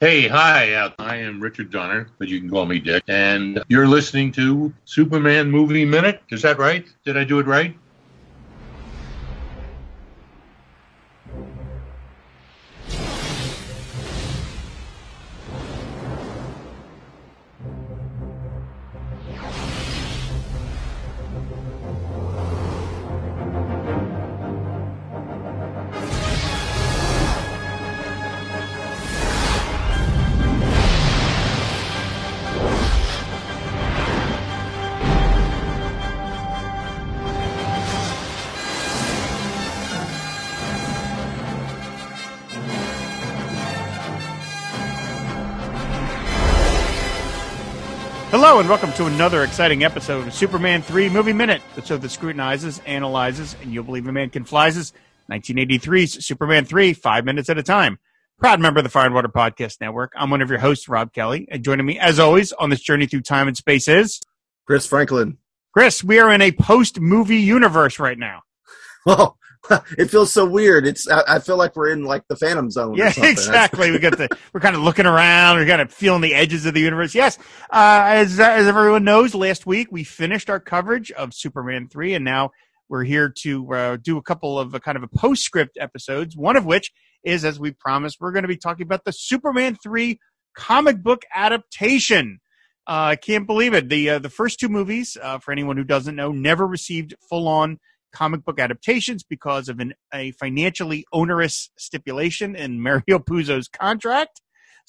Hey, hi, uh, I am Richard Donner, but you can call me Dick, and you're listening to Superman Movie Minute. Is that right? Did I do it right? Hello, and welcome to another exciting episode of Superman 3 Movie Minute, the show that scrutinizes, analyzes, and you'll believe a man can flies 1983's Superman 3, five minutes at a time. Proud member of the Fire and Water Podcast Network. I'm one of your hosts, Rob Kelly, and joining me, as always, on this journey through time and space is Chris Franklin. Chris, we are in a post movie universe right now. Well, it feels so weird. It's I, I, feel like we're in like the Phantom Zone. Yeah, exactly. we got the we're kind of looking around. We're kind of feeling the edges of the universe. Yes, uh, as as everyone knows, last week we finished our coverage of Superman three, and now we're here to uh, do a couple of uh, kind of a postscript episodes. One of which is, as we promised, we're going to be talking about the Superman three comic book adaptation. Uh, I can't believe it. The uh, the first two movies, uh, for anyone who doesn't know, never received full on comic book adaptations because of an, a financially onerous stipulation in Mario Puzo's contract.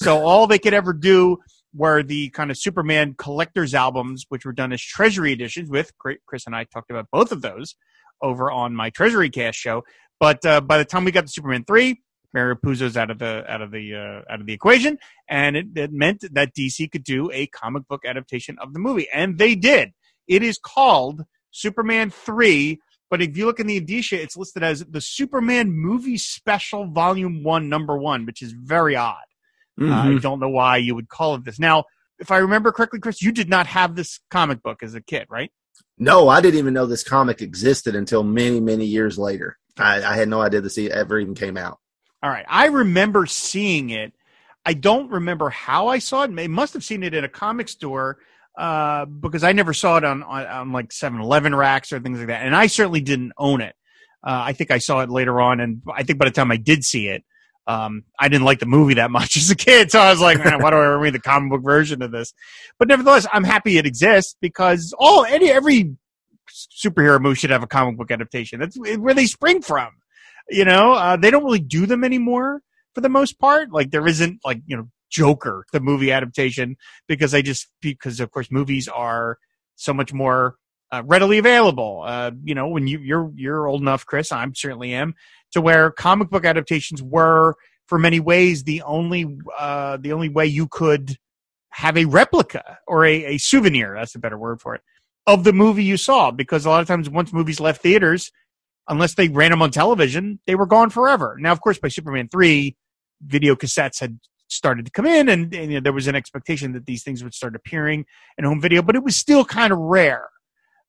So all they could ever do were the kind of Superman collector's albums, which were done as treasury editions. With Chris and I talked about both of those over on my Treasury Cast show. But uh, by the time we got to Superman three, Mario Puzo's out of the out of the uh, out of the equation, and it, it meant that DC could do a comic book adaptation of the movie, and they did. It is called Superman three but if you look in the indicia, it's listed as the Superman movie special, volume one, number one, which is very odd. Mm-hmm. Uh, I don't know why you would call it this. Now, if I remember correctly, Chris, you did not have this comic book as a kid, right? No, I didn't even know this comic existed until many, many years later. I, I had no idea this ever even came out. All right. I remember seeing it. I don't remember how I saw it. I must have seen it in a comic store uh, because I never saw it on, on, on like 7-Eleven racks or things like that, and I certainly didn't own it. Uh, I think I saw it later on, and I think by the time I did see it, um, I didn't like the movie that much as a kid, so I was like, why do I read the comic book version of this? But nevertheless, I'm happy it exists because all any every superhero movie should have a comic book adaptation. That's where they spring from. You know, uh, they don't really do them anymore for the most part. Like there isn't like you know Joker, the movie adaptation, because I just because of course movies are so much more uh, readily available. Uh, you know, when you you're you're old enough, Chris, I'm certainly am, to where comic book adaptations were for many ways the only uh, the only way you could have a replica or a, a souvenir. That's a better word for it of the movie you saw, because a lot of times once movies left theaters, unless they ran them on television, they were gone forever. Now, of course, by Superman three, video cassettes had started to come in, and, and you know, there was an expectation that these things would start appearing in home video, but it was still kind of rare.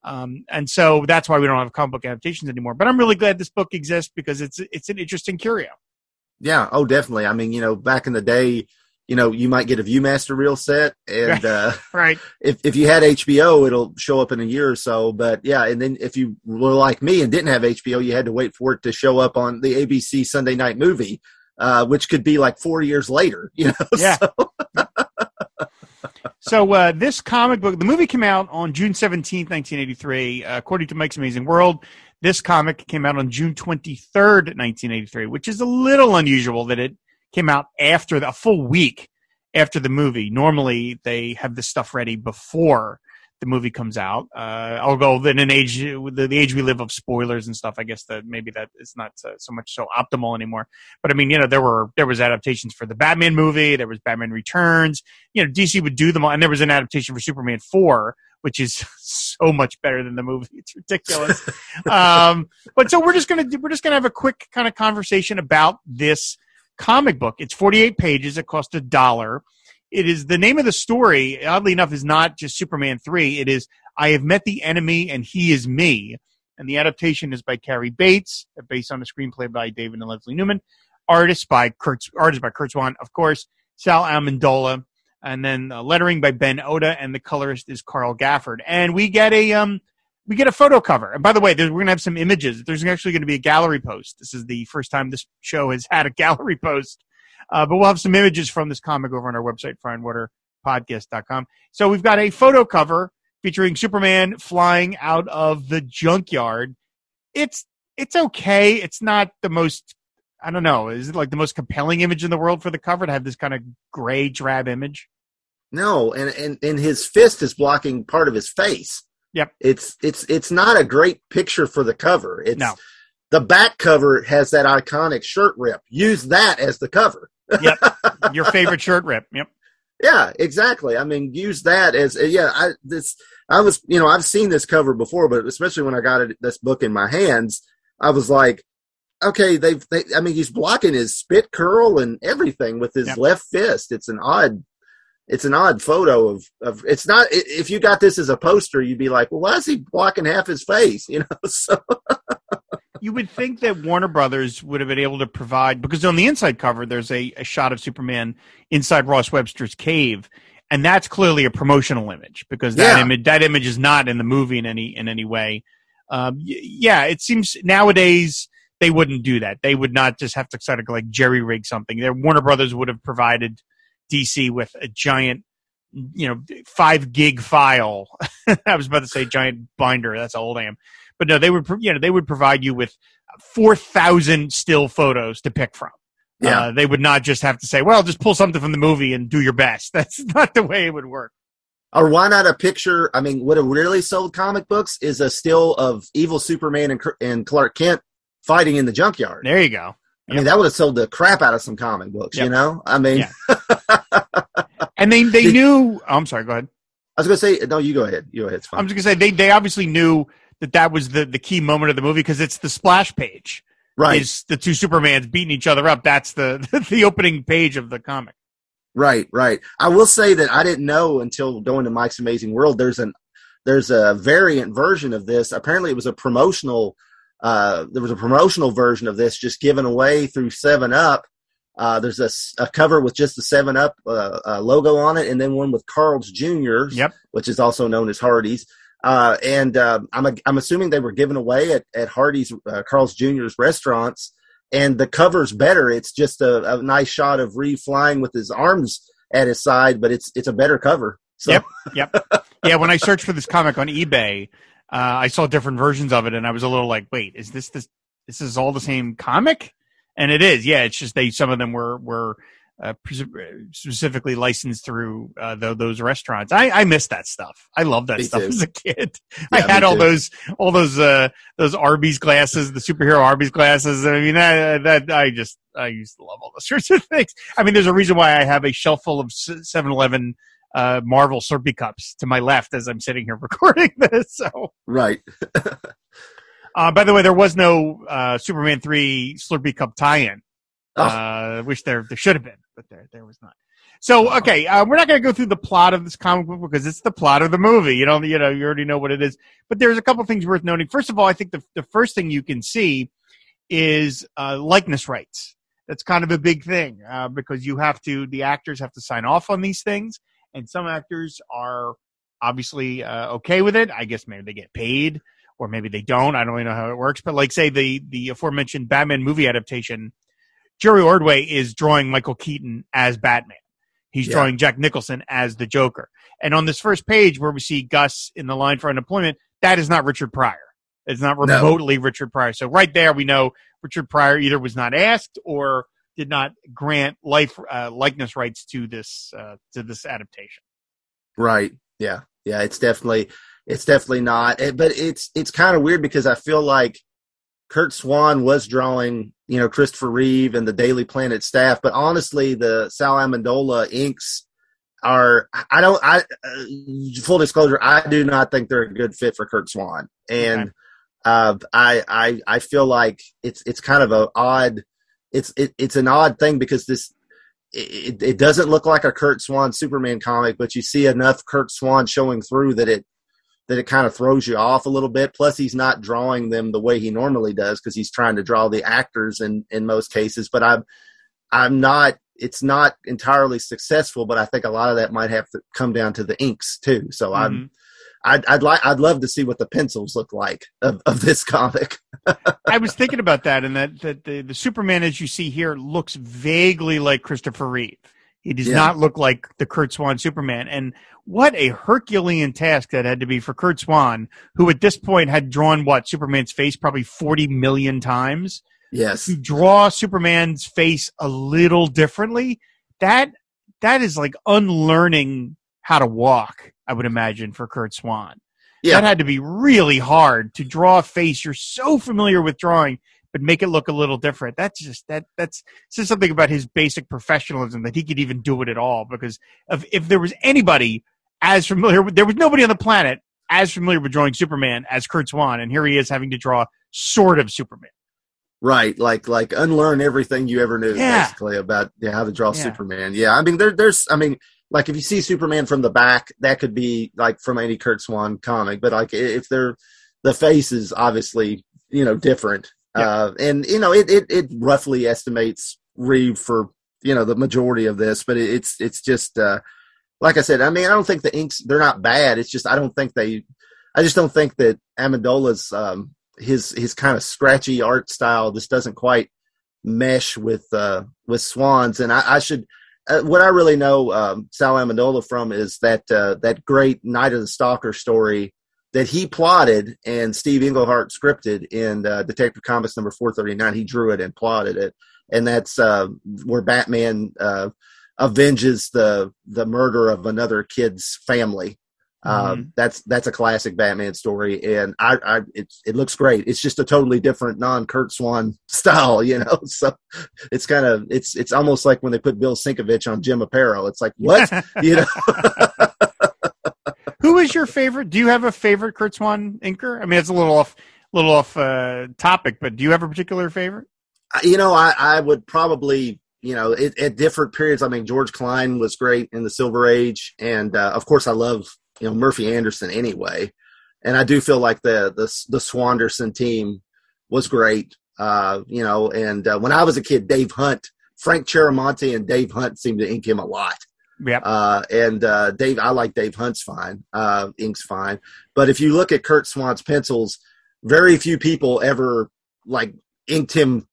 Um, and so that's why we don't have comic book adaptations anymore. But I'm really glad this book exists because it's it's an interesting curio. Yeah. Oh, definitely. I mean, you know, back in the day, you know, you might get a ViewMaster reel set, and uh, right. If if you had HBO, it'll show up in a year or so. But yeah, and then if you were like me and didn't have HBO, you had to wait for it to show up on the ABC Sunday Night Movie uh, which could be like four years later. You know, yeah. So, so uh, this comic book, the movie came out on June seventeenth, nineteen eighty three. Uh, according to Mike's Amazing World, this comic came out on June twenty third, nineteen eighty three, which is a little unusual that it came out after the, a full week after the movie. Normally, they have this stuff ready before the movie comes out. Uh, although in an age, the, the, age we live of spoilers and stuff, I guess that maybe that is not so, so, much so optimal anymore. But I mean, you know, there were there was adaptations for the Batman movie, there was Batman Returns. You know, DC would do them, all, and there was an adaptation for Superman four, which is so much better than the movie. It's ridiculous. um, but so we're just gonna we're just gonna have a quick kind of conversation about this comic book. It's forty eight pages. It cost a dollar it is the name of the story oddly enough is not just superman 3 it is i have met the enemy and he is me and the adaptation is by cary bates based on a screenplay by david and leslie newman artist by curt artist by curt swan of course Sal Amendola, and then uh, lettering by Ben Oda, and the colorist is Carl Gafford. And we get a um, we get a photo cover. And by the way, we're going to have some images. There's actually going to be a gallery post. This is the first time this show has had a gallery post. Uh, but we'll have some images from this comic over on our website, fireandwaterpodcast.com. So we've got a photo cover featuring Superman flying out of the junkyard. It's it's okay. It's not the most I don't know. Is it like the most compelling image in the world for the cover to have this kind of gray drab image? No, and and and his fist is blocking part of his face. Yep. It's it's it's not a great picture for the cover. It's No. the back cover has that iconic shirt rip. Use that as the cover. Yep. Your favorite shirt rip. Yep. Yeah, exactly. I mean, use that as yeah. I this I was you know I've seen this cover before, but especially when I got it, this book in my hands, I was like, okay, they've. They, I mean, he's blocking his spit curl and everything with his Yep. left fist. It's an odd. It's an odd photo of of. It's not. If you got this as a poster, you'd be like, well, why is he blocking half his face? You know. So You would think that Warner Brothers would have been able to provide because on the inside cover there's a, a shot of Superman inside Ross Webster's cave, and that's clearly a promotional image because that Yeah. image that image is not in the movie in any in any way. Um, yeah, it seems nowadays they wouldn't do that. They would not just have to sort of like jerry rig something. Their Warner Brothers would have provided DC with a giant, you know, five gig file. I was about to say giant binder. That's how old I am. But no, they would, you know, they would provide you with four thousand still photos to pick from. Yeah. Uh, they would not just have to say, "Well, just pull something from the movie and do your best." That's not the way it would work. or why not a picture? I mean, what have really sold comic books is a still of evil Superman and and Clark Kent fighting in the junkyard. There you go. I mean, that would have sold the crap out of some comic books. Yep. You know. I mean, Yeah. And they they Did- knew. Oh, I'm sorry. Go ahead. I was gonna say no. You go ahead. You go ahead. It's fine. I'm just gonna say they they obviously knew that that was the the key moment of the movie because it's the splash page. right. Is the two Supermans beating each other up? That's the the opening page of the comic. Right, right. I will say that I didn't know until going to Mike's Amazing World. There's an there's a variant version of this. Apparently, it was a promotional. Uh, there was a promotional version of this just given away through Seven Up. Uh, there's a cover with just the Seven Up uh, uh, logo on it, and then one with Carl's Jr.'s, Yep. which is also known as Hardee's. Uh, and uh, I'm a, I'm assuming they were given away at at Hardee's, uh, Carl's Jr.'s restaurants. And the cover's better. It's just a, a nice shot of Reeve flying with his arms at his side, but it's it's a better cover. So Yep. Yep. yeah. When I searched for this comic on eBay, uh, I saw different versions of it, and I was a little like, "Wait, is this this this is all the same comic?" And it is. Yeah. It's just they some of them were were uh, specifically licensed through uh, tho- those restaurants. I I miss that stuff. I love that Me stuff too. as a kid. I Yeah, me had all too. those all those uh those Arby's glasses, the superhero Arby's glasses. I mean, that, that I just I used to love all those sorts of things. I mean, there's a reason why I have a shelf full of 7-Eleven uh, Marvel Slurpee cups to my left as I'm sitting here recording this. So, right. uh, by the way, there was no uh, Superman three Slurpee cup tie-in. Oh. Uh, which there there should have been, but there there was not. So okay, uh, we're not going to go through the plot of this comic book because it's the plot of the movie. You know, you know, you already know what it is. But there's a couple things worth noting. First of all, I think the the first thing you can see is uh, likeness rights. That's kind of a big thing uh, because you have to the actors have to sign off on these things, and some actors are obviously uh, okay with it. I guess maybe they get paid, or maybe they don't. I don't really know how it works. But like say the the aforementioned Batman movie adaptation, Jerry Ordway is drawing Michael Keaton as Batman. He's Yeah. drawing Jack Nicholson as the Joker. And on this first page where we see Gus in the line for unemployment, that is not Richard Pryor. It's not No. remotely Richard Pryor. So right there, we know Richard Pryor either was not asked or did not grant life uh, likeness rights to this uh, to this adaptation. Right. Yeah. Yeah. It's definitely it's definitely not. But it's it's kind of weird because I feel like Curt Swan was drawing, you know, Christopher Reeve and the Daily Planet staff, but honestly, the Sal Amendola inks are I don't I uh, full disclosure I do not think they're a good fit for Curt Swan and Okay. uh, I I I feel like it's it's kind of a odd it's it, it's an odd thing because this it, it doesn't look like a Curt Swan Superman comic, but you see enough Curt Swan showing through that it that it kind of throws you off a little bit. Plus, he's not drawing them the way he normally does because he's trying to draw the actors in in most cases. But I'm I'm not it's not entirely successful, but I think a lot of that might have to come down to the inks too. So I'm Mhm. I'd, I'd like I'd love to see what the pencils look like of, of this comic. I was thinking about that, and that that the, the Superman as you see here looks vaguely like Christopher Reeve. He does Yeah. not look like the Curt Swan Superman. And what a Herculean task that had to be for Curt Swan, who at this point had drawn what Superman's face probably forty million times. Yes, To draw Superman's face a little differently, that that is like unlearning how to walk. I would imagine for Curt Swan Yeah. that had to be really hard to draw a face you're so familiar with drawing but make it look a little different that's just that that's says something about his basic professionalism that he could even do it at all because of, if there was anybody as familiar with there was nobody on the planet as familiar with drawing superman as curt swan and here he is having to draw sort of superman right. Like like unlearn everything you ever knew Yeah. basically about yeah, how to draw Yeah. Superman. Yeah, I mean there there's I mean like if you see Superman from the back, that could be like from any Curt Swan comic, but like if they're the face is obviously you know different, Yeah. uh, and you know it, it it roughly estimates Reeve for you know the majority of this, but it, it's it's just uh, like I said. I mean, I don't think the inks they're not bad. It's just I don't think they, I just don't think that Amendola's um, his his kind of scratchy art style just doesn't quite mesh with uh, with Swans, and I, I should. Uh, what I really know um, Sal Amendola from is that uh, that great Night of the Stalker story that he plotted and Steve Englehart scripted in uh, Detective Comics number 439. He drew it and plotted it, and that's uh, where Batman uh, avenges the the murder of another kid's family. Uh, Mhm. that's that's a classic Batman story, and I, I it it looks great. It's just a totally different non Curt Swan style, you know. So it's kind of it's it's almost like when they put Bill Sienkiewicz on Jim Aparo. It's like what you know. Is your favorite do you have a favorite curt swan inker i mean it's a little off little off uh, topic but do you have a particular favorite you know, I, I would probably, you know, it, at different periods. I mean, George Klein was great in the Silver Age, and uh, of course, I love you know Murphy Anderson anyway. And I do feel like the the the Swanderson team was great. Uh, you know, and uh, when I was a kid, Dave Hunt, Frank Chiaramonte, and Dave Hunt seemed to ink him a lot. Yep Uh, and uh, Dave, I like Dave Hunt's fine. Uh, ink's fine. But if you look at Curt Swan's pencils, very few people ever like inked him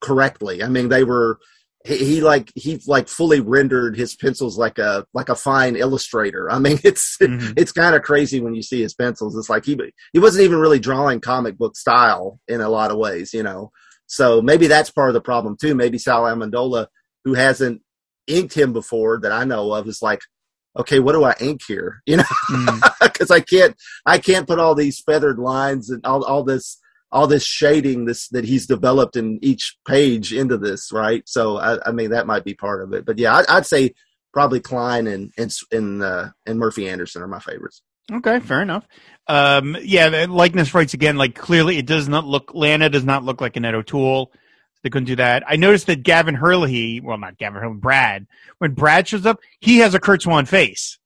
correctly. I mean, they were he, he like he like fully rendered his pencils like a like a fine illustrator. I mean, it's Mhm. it's kind of crazy when you see his pencils. It's like he he wasn't even really drawing comic book style in a lot of ways, you know. So maybe that's part of the problem too. Maybe Sal Amendola, who hasn't inked him before that I know of, is like, okay, what do I ink here? You know, Mm. because I can't I can't put all these feathered lines and all all this all this shading this that he's developed in each page into this, right? So I, I mean that might be part of it. But yeah, I, I'd say probably Klein and and and, uh, and Murphy Anderson are my favorites. Okay, fair enough. Um, yeah, likeness rights again. Like clearly, it does not look. Lana does not look like Annette O'Toole. They couldn't do that. I noticed that Gavan O'Herlihy, well, not Gavan O'Herlihy, Brad. When Brad shows up, he has a Curt Swan face.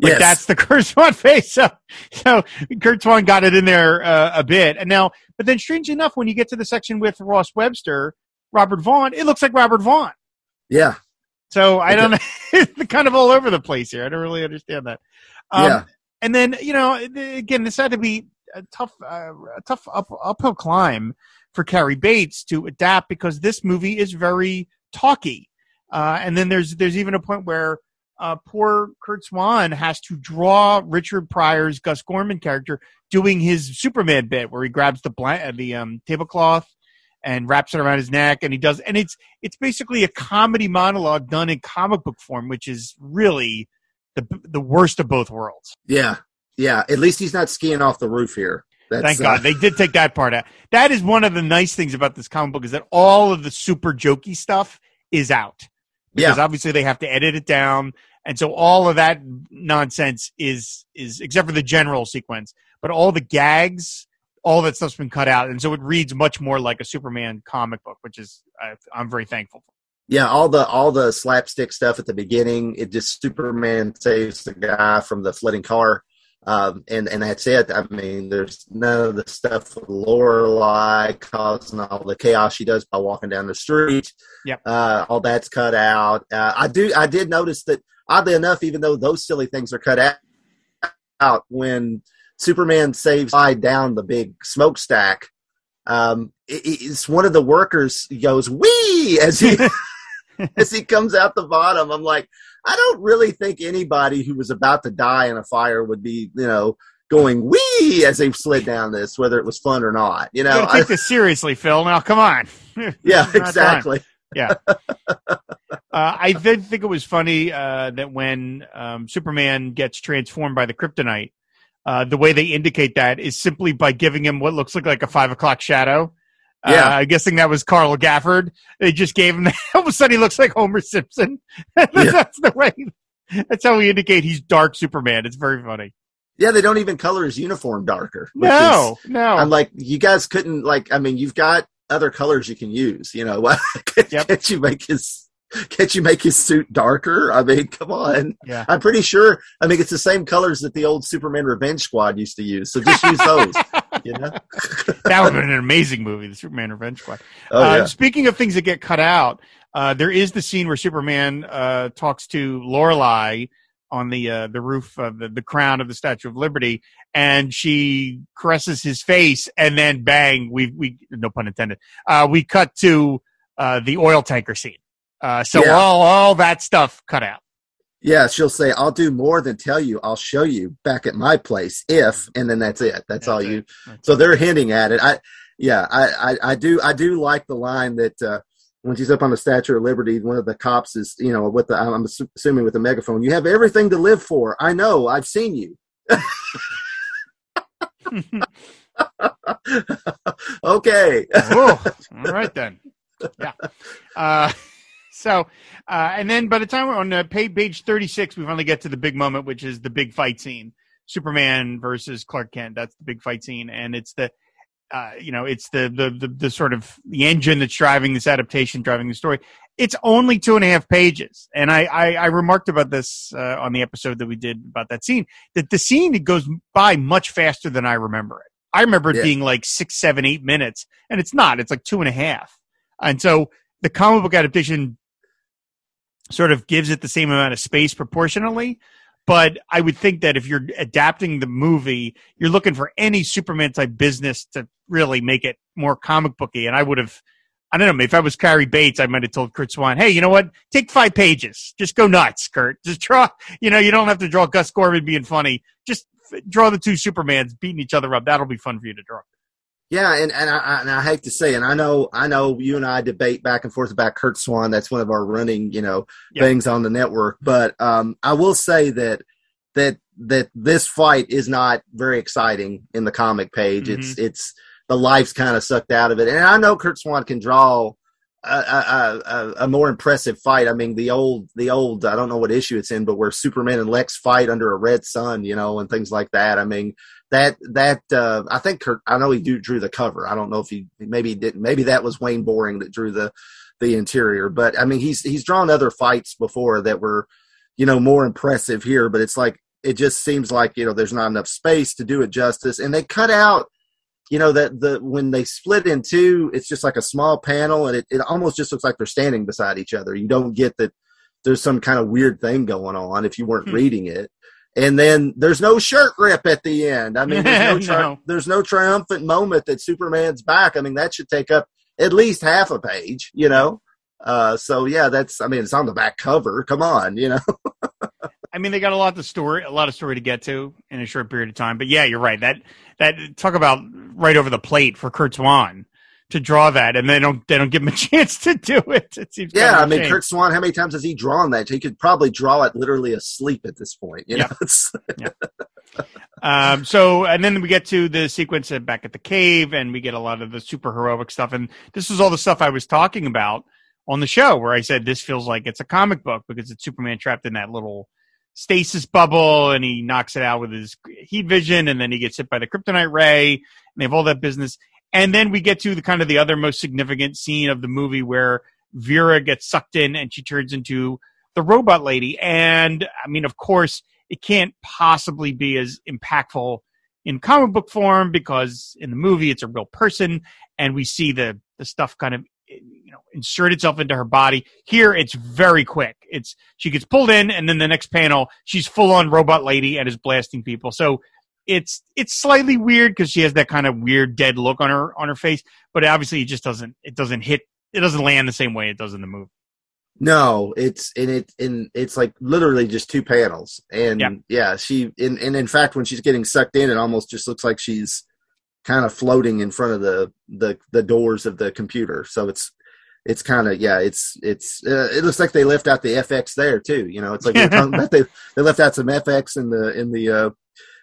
Like Yes. that's the Curt Swan face. So, so Curt Swan got it in there uh, a bit. And now, but then, strangely enough, when you get to the section with Ross Webster, Robert Vaughn, it looks like Robert Vaughn. Yeah, So I Okay. don't know. it's kind of all over the place here. I don't really understand that. Um, yeah, and then you know again this had to be a tough uh, a tough up, uphill climb for Cary Bates to adapt because this movie is very talky uh, and then there's there's even a point where uh, poor Curt Swan has to draw Richard Pryor's Gus Gorman character doing his Superman bit where he grabs the the um, tablecloth and wraps it around his neck and he does and it's it's basically a comedy monologue done in comic book form which is really the the worst of both worlds. yeah, yeah. At least he's not skiing off the roof here. That's, Thank uh, God they did take that part out. That is one of the nice things about this comic book is that all of the super jokey stuff is out because Yeah, obviously they have to edit it down, and so all of that nonsense is is except for the general sequence, but all the gags, all that stuff's been cut out, and so it reads much more like a Superman comic book, which is I, I'm very thankful for. yeah. All the all the slapstick stuff at the beginning. It just Superman saves the guy from the flooding car. Um, and and that's it. I mean, there's none of the stuff with Lorelei causing all the chaos she does by walking down the street. Yep. Uh, all that's cut out. Uh, I do. I did notice that oddly enough, even though those silly things are cut out, out when Superman saves slide down the big smokestack, um, it, it's one of the workers goes wee as he as he comes out the bottom. I'm like, I don't really think anybody who was about to die in a fire would be, you know, going wee as they slid down this, whether it was fun or not. You know, You take this seriously, Phil. Now, come on. yeah, exactly. yeah. Uh, I did think it was funny uh, that when um, Superman gets transformed by the kryptonite, uh, the way they indicate that is simply by giving him what looks like, like a five o'clock shadow. Yeah. Uh, I'm guessing that was Carl Gafford. They just gave him that. All of a sudden, he looks like Homer Simpson. that's the way. That's how we indicate he's dark Superman. It's very funny. Yeah, they don't even color his uniform darker. No, is- no. I'm like, you guys couldn't like. I mean, you've got other colors you can use. You know, why Yep. can't you make his can't you make his suit darker? I mean, come on. yeah. I'm pretty sure. I mean, it's the same colors that the old Superman Revenge Squad used to use. So just use those. You know. that would have been an amazing movie, the Superman Revenge Squad. Oh uh, yeah. Speaking of things that get cut out, uh, there is the scene where Superman uh, talks to Lorelei on the uh, the roof of the, the crown of the Statue of Liberty, and she caresses his face, and then bang, we we no pun intended, uh, we cut to uh, the oil tanker scene. Uh, so Yeah. all all that stuff cut out. Yeah, she'll say, "I'll do more than tell you. I'll show you back at my place if," and then that's it. That's, all That's you. That's So they're hinting at it. I, yeah, I, I, I do, I do like the line that uh, when she's up on the Statue of Liberty, one of the cops is, you know, with the, I'm assuming with the megaphone, you have everything to live for. I know, I've seen you. okay. all right then. Yeah. Uh, so, uh, and then by the time we're on uh, page, page 36, we finally get to the big moment, which is the big fight scene. Superman versus Clark Kent. That's the big fight scene. And it's the, uh, you know, it's the, the, the, the sort of the engine that's driving this adaptation, driving the story. It's only two and a half pages. And I, I, I remarked about this uh, on the episode that we did about that scene, that the scene it goes by much faster than I remember it. I remember it Yeah. being like six, seven, eight minutes, and it's not. It's like two and a half. And so the comic book adaptation sort of gives it the same amount of space proportionally. But I would think that if you're adapting the movie, you're looking for any Superman type business to really make it more comic booky. And I would have, I don't know, if I was Cary Bates, I might have told Curt Swan, hey, you know what? Take five pages. Just go nuts, Curt. Just draw, you know, you don't have to draw Gus Gorman being funny. Just draw the two Supermans beating each other up. That'll be fun for you to draw. Yeah, and and I, I- and I hate to say, and I know I know you and I debate back and forth about Curt Swan. That's one of our running, you know, Yeah. things on the network. But um, I will say that that that this fight is not very exciting in the comic page. It's it's the life's kind of sucked out of it, and I know Curt Swan can draw. A, a, a, more impressive fight. I mean, the old, the old. I don't know what issue it's in, but where Superman and Lex fight under a red sun, you know, and things like that. I mean, that that uh, I think. I know he drew the cover. I don't know if he maybe he didn't. Maybe that was Wayne Boring that drew the the interior. But I mean, he's he's drawn other fights before that were, you know, more impressive here. But it's like it just seems like you know there's not enough space to do it justice, and they cut out. You know that the when they split in two, it's just like a small panel, and it, it almost just looks like they're standing beside each other. You don't get that there's some kind of weird thing going on if you weren't Hmm. reading it and then there's no shirt rip at the end. I mean, there's no, tri- No. there's no triumphant moment that Superman's back. I mean, that should take up at least half a page, you know. Uh, so yeah, that's. I mean, it's on the back cover. Come on, you know. I mean, they got a lot of story, a lot of story to get to in a short period of time. But yeah, you're right. That that talk about right over the plate for Curt Swan to draw that, and they don't they don't give him a chance to do it. It seems Yeah, I mean, shame. Curt Swan. How many times has he drawn that? He could probably draw it literally asleep at this point. You know, Yeah. It's- Um, so, and then we get to the sequence back at the cave, and we get a lot of the super heroic stuff. And this is all the stuff I was talking about on the show, where I said this feels like it's a comic book because it's Superman trapped in that little stasis bubble, and he knocks it out with his heat vision, and then he gets hit by the kryptonite ray, and they have all that business. And then we get to the kind of the other most significant scene of the movie where Vera gets sucked in and she turns into the robot lady. And I mean, of course, it can't possibly be as impactful in comic book form because in the movie it's a real person and we see the the stuff kind of you know insert itself into her body. Here it's very quick. It's she gets pulled in and then the next panel she's full on robot lady and is blasting people. So it's it's slightly weird because she has that kind of weird dead look on her on her face but obviously it just doesn't it doesn't hit it doesn't land the same way it does in the movie. No, it's and it and it's like literally just two panels, and Yeah. yeah, she and, and in fact when she's getting sucked in, it almost just looks like she's kind of floating in front of the the the doors of the computer. So it's it's kind of yeah, it's it's uh, it looks like they left out the FX there too. You know, it's like they they left out some FX in the in the uh,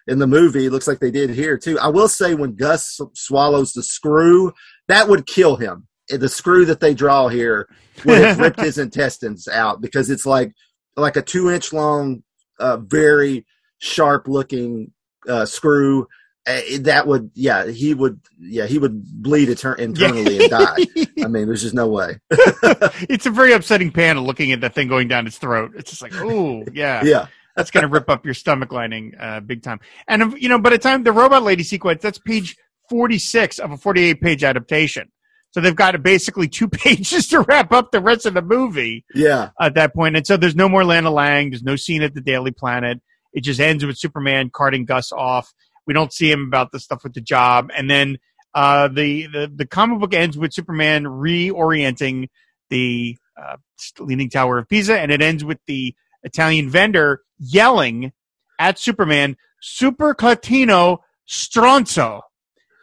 in the movie. It looks like they did here too. I will say when Gus swallows the screw, that would kill him. The screw that they draw here would have ripped his intestines out because it's like like a two inch long, uh, very sharp looking uh, screw. Uh, that would yeah he would yeah he would bleed etern- internally and die. I mean, there's just no way. it's a very upsetting panel looking at that thing going down his throat. It's just like, oh yeah, Yeah, that's going to rip up your stomach lining uh, big time. And um, you know, by the time the robot lady sequence, that's page forty six of a forty eight page adaptation. So they've got basically two pages to wrap up the rest of the movie yeah, at that. And so there's no more Lana Lang. There's no scene at the Daily Planet. It just ends with Superman carting Gus off. We don't see him about the stuff with the job. And then uh, the, the, the comic book ends with Superman reorienting the uh, Leaning Tower of Pisa. And it ends with the Italian vendor yelling at Superman, Super Clatino Stronzo,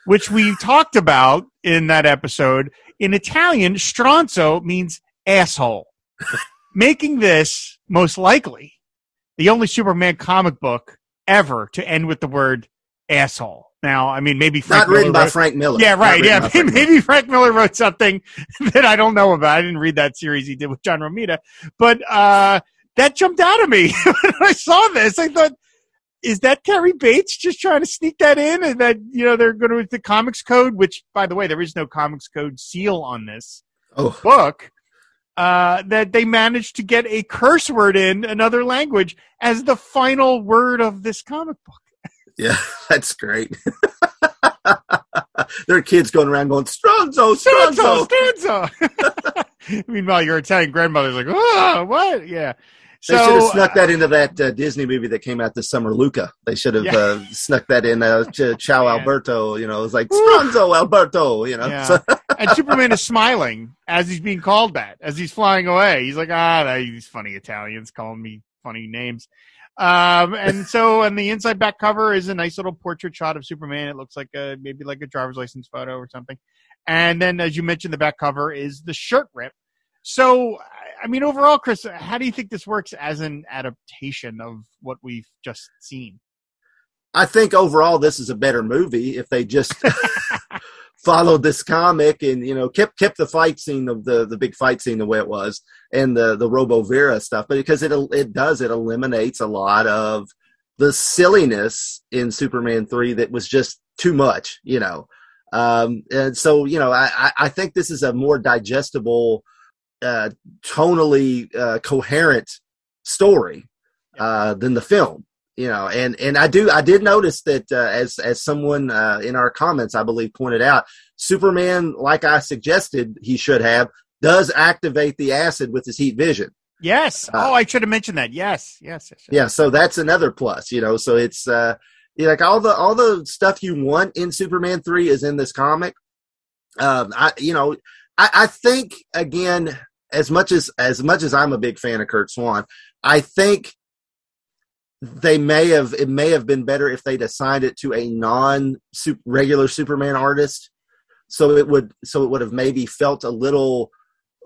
which we talked about in that episode. In Italian, Stronzo means asshole making this most likely the only Superman comic book ever to end with the word asshole. Now, I mean, maybe Frank not written Miller by wrote- Frank Miller. Yeah, right. Yeah, by Frank maybe Frank Miller wrote something that I don't know about. I didn't read that series he did with John Romita, but uh, that jumped out at me when I saw this. I thought, is that Terry Bates just trying to sneak that in, and that you know they're going to the comics code? Which, by the way, there is no comics code seal on this Oh, book uh, that they managed to get a curse word in another language as the final word of this comic book. Yeah, that's great. there are kids going around going Stronzo, Stronzo. Stanza, stanza. Meanwhile, your Italian grandmother's like, oh, what? Yeah. They should have snuck that into that uh, Disney movie that came out this summer, Luca. They should have Yeah. uh, snuck that in. Uh, Ch- Ciao Yeah. Alberto, you know, it was like. Stronzo Alberto, you know. Yeah. So- and Superman is smiling as he's being called that, as he's flying away. He's like, ah, these funny Italians calling me funny names. Um, and so on the inside back cover is a nice little portrait shot of Superman. It looks like a, maybe like a driver's license photo or something. And then, as you mentioned, the back cover is the shirt rip. So, I- I mean, overall, Chris, how do you think this works as an adaptation of what we've just seen? I think overall this is a better movie if they just followed this comic and you know kept kept the fight scene of the the big fight scene the way it was and the the Robo Vera stuff, but because it it does it eliminates a lot of the silliness in Superman three that was just too much, you know. Um, and so you know I I- I think this is a more digestible, uh, tonally uh, coherent story uh, than the film you know and and i do i did notice that uh, as as someone uh, in our comments i believe pointed out superman like i suggested he should have does activate the acid with his heat vision Yes. Uh, oh, I should have mentioned that. Yes. Yes. yes, yes. yeah so that's another plus you know so it's uh like all the all the stuff you want in superman 3 is in this comic um i you know i i think again as much as as much as i'm a big fan of curt swan i think they may have it may have been better if they'd assigned it to a non regular superman artist so it would so it would have maybe felt a little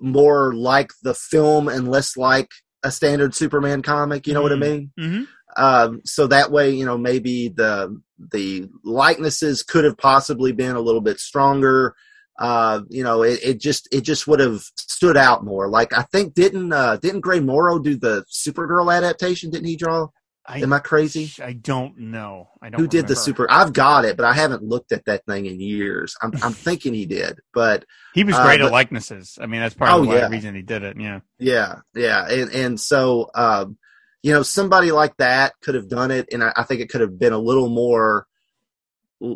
more like the film and less like a standard superman comic you know what i Mm. mean Mhm. um, so that way you know maybe the the likenesses could have possibly been a little bit stronger uh, you know it, it just it just would have stood out more like i think didn't uh didn't gray morrow do the supergirl adaptation didn't he draw I, am i crazy I don't know. I don't. who did the super i've got it but i haven't looked at that thing in years i'm, I'm thinking he did but He was Uh, great at likenesses. I mean, that's part Oh, of the yeah. reason he did it. Yeah. Yeah, yeah, and and so um, you know, somebody like that could have done it, and I, I think it could have been a little more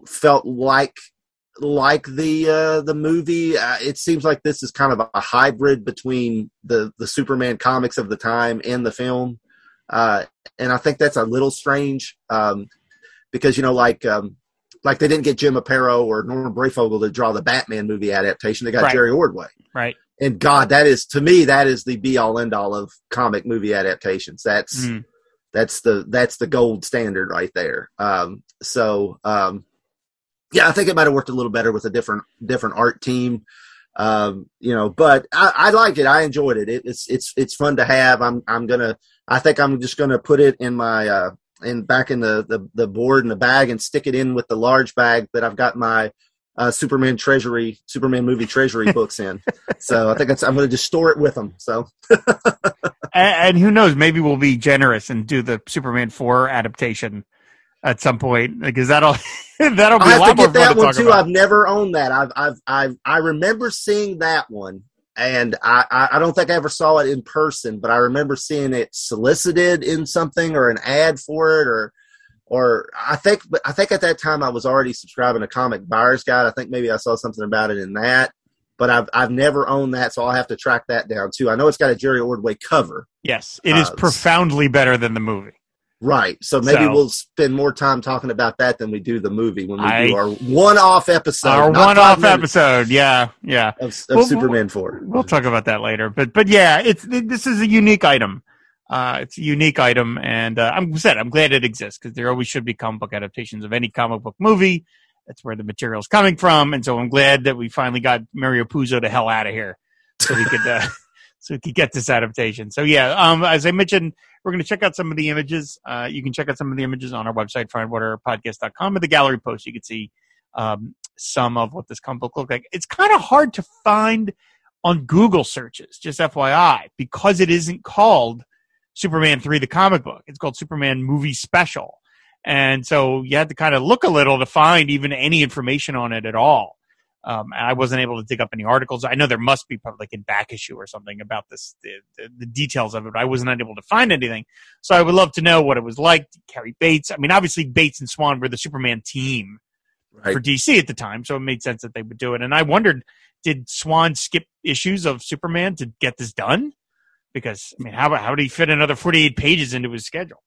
felt like like the uh, the movie. Uh, it seems like this is kind of a hybrid between the the Superman comics of the time and the film, uh, and I think that's a little strange um, because you know, like um, like they didn't get Jim Aparo or Norman Breyfogle to draw the Batman movie adaptation. They got Right. Jerry Ordway, Right. and God, that is to me that is the be all end all of comic movie adaptations. That's Mm. that's the that's the gold standard right there. Um, so um, yeah, I think it might have worked a little better with a different different art team. Um, you know, but I, I like it. I enjoyed it. it. It's it's it's fun to have. I'm I'm gonna. I think I'm just gonna put it in my uh in back in the the, the board in the bag and stick it in with the large bag that I've got my uh, Superman treasury Superman movie treasury books in. So I think I'm gonna just store it with them. So And, and who knows? Maybe we'll be generous and do the Superman four adaptation at some point because that'll that'll be I a have lot to get that to one too. about. I've never owned that. I've, I've, I've, I remember seeing that one, and I, I, I don't think I ever saw it in person, but I remember seeing it solicited in something or an ad for it, or, or I think, but I think at that time I was already subscribing to Comic Buyer's Guide. I think maybe I saw something about it in that, but I've, I've never owned that, so I'll have to track that down too. I know it's got a Jerry Ordway cover, yes, it is Uh, profoundly better than the movie. Right. So maybe So- we'll spend more time talking about that than we do the movie when we I- do our one-off episode. Our one off episode, yeah, yeah. of, of Well, Superman 4. We'll talk about that later, but but yeah, it's this is a unique item. Uh, it's a unique item, and uh, I'm said I'm glad it exists because there always should be comic book adaptations of any comic book movie. That's where the material's coming from, and so I'm glad that we finally got Mario Puzo the hell out of here, so we could uh, so we could get this adaptation. So yeah, um, as I mentioned, we're going to check out some of the images. Uh, you can check out some of the images on our website, fireandwaterpodcast.com. At the gallery post, you can see um, some of what this comic book looked like. It's kind of hard to find on Google searches, just FYI, because it isn't called Superman 3 the comic book. It's called Superman Movie Special. And so you had to kind of look a little to find even any information on it at all. Um, and I wasn't able to dig up any articles. I know there must be probably like in back issue or something about this, the, the, the details of it, but I was not able to find anything. So I would love to know what it was like. Cary Bates. I mean, obviously Bates and Swan were the Superman team Right. for DC at the time, so it made sense that they would do it. And I wondered, did Swan skip issues of Superman to get this done? Because I mean, how how did he fit another forty eight pages into his schedule?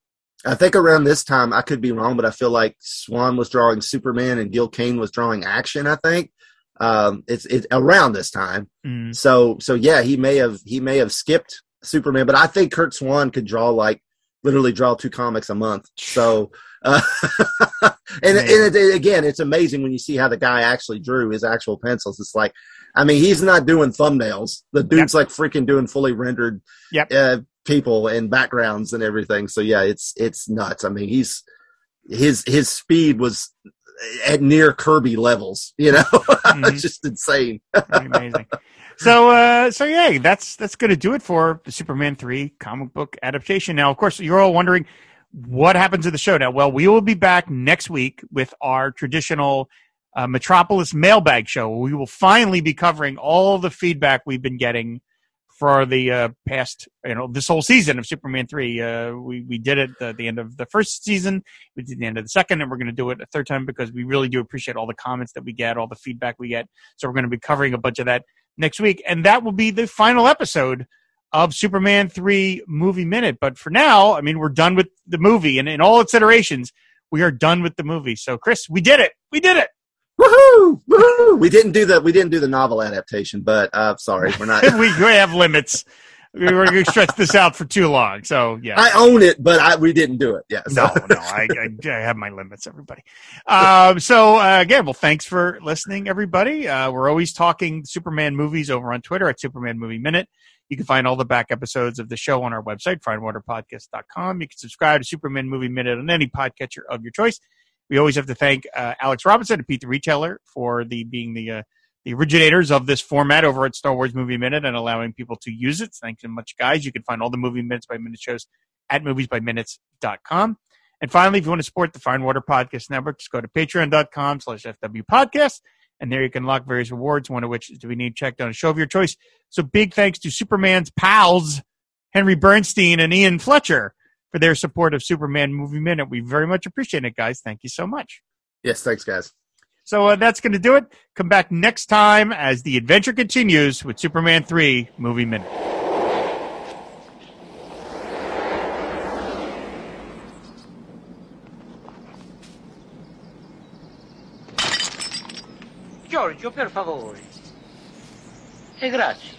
I think around this time, I could be wrong, but I feel like Swan was drawing Superman and Gil Kane was drawing action. I think um, it's it's around this time. Mm, So so yeah, he may have he may have skipped Superman, but I think Curt Swan could draw like literally draw two comics a month. So uh, and, and it, it- again, it's amazing when you see how the guy actually drew his actual pencils. It's like, I mean, he's not doing thumbnails. The dude's like freaking doing fully rendered Yep. uh, people and backgrounds and everything. So yeah, it's it's nuts. I mean, he's his his speed was at near Kirby levels. You know, Mhm. it's just insane. amazing. So uh, so yeah, that's that's going to do it for the Superman three comic book adaptation. Now, of course, you're all wondering what happens to the show now. Well, we will be back next week with our traditional uh, Metropolis mailbag show. We will finally be covering all the feedback we've been getting for the uh, past, you know, this whole season of Superman three. Uh, we we did it at the end of the first season. We did the end of the second, and we're going to do it a third time because we really do appreciate all the comments that we get, all the feedback we get. So we're going to be covering a bunch of that next week, and that will be the final episode of Superman three movie minute. But for now, I mean, we're done with the movie, and in all its iterations, we are done with the movie. So, Chris, we did it. We did it. Woohoo! Woohoo! We didn't do the we didn't do the novel adaptation, but uh, sorry, we're not. we, we have limits. We were going to stretch this out for too long. So, yeah. I own it, but I, we didn't do it. Yeah. so- No, no, I, I, I have my limits, everybody. Um, so uh, again, well, thanks for listening, everybody. Uh, we're always talking Superman movies over on Twitter at Superman Movie Minute. You can find all the back episodes of the show on our website, fireandwaterpodcast.com. You can subscribe to Superman Movie Minute on any podcatcher of your choice. We always have to thank uh, Alex Robinson and Pete the Retailer for the being the uh, the originators of this format over at Star Wars Movie Minute and allowing people to use it. Thanks so much, guys. You can find all the movie minutes by minute shows at moviesbyminutes.com. And finally, if you want to support the Fire and Water Podcast Network, just go to patreon.com slash FW podcast. And there you can lock various rewards, one of which is to be named checked on a show of your choice. So big thanks to Superman's pals, Henry Bernstein and Ian Fletcher, for their support of Superman Movie Minute. We very much appreciate it, guys. Thank you so much. Yes, thanks, guys. So uh, that's going to do it. Come back next time as the adventure continues with Superman 3 Movie Minute. Giorgio, per favore. E grazie.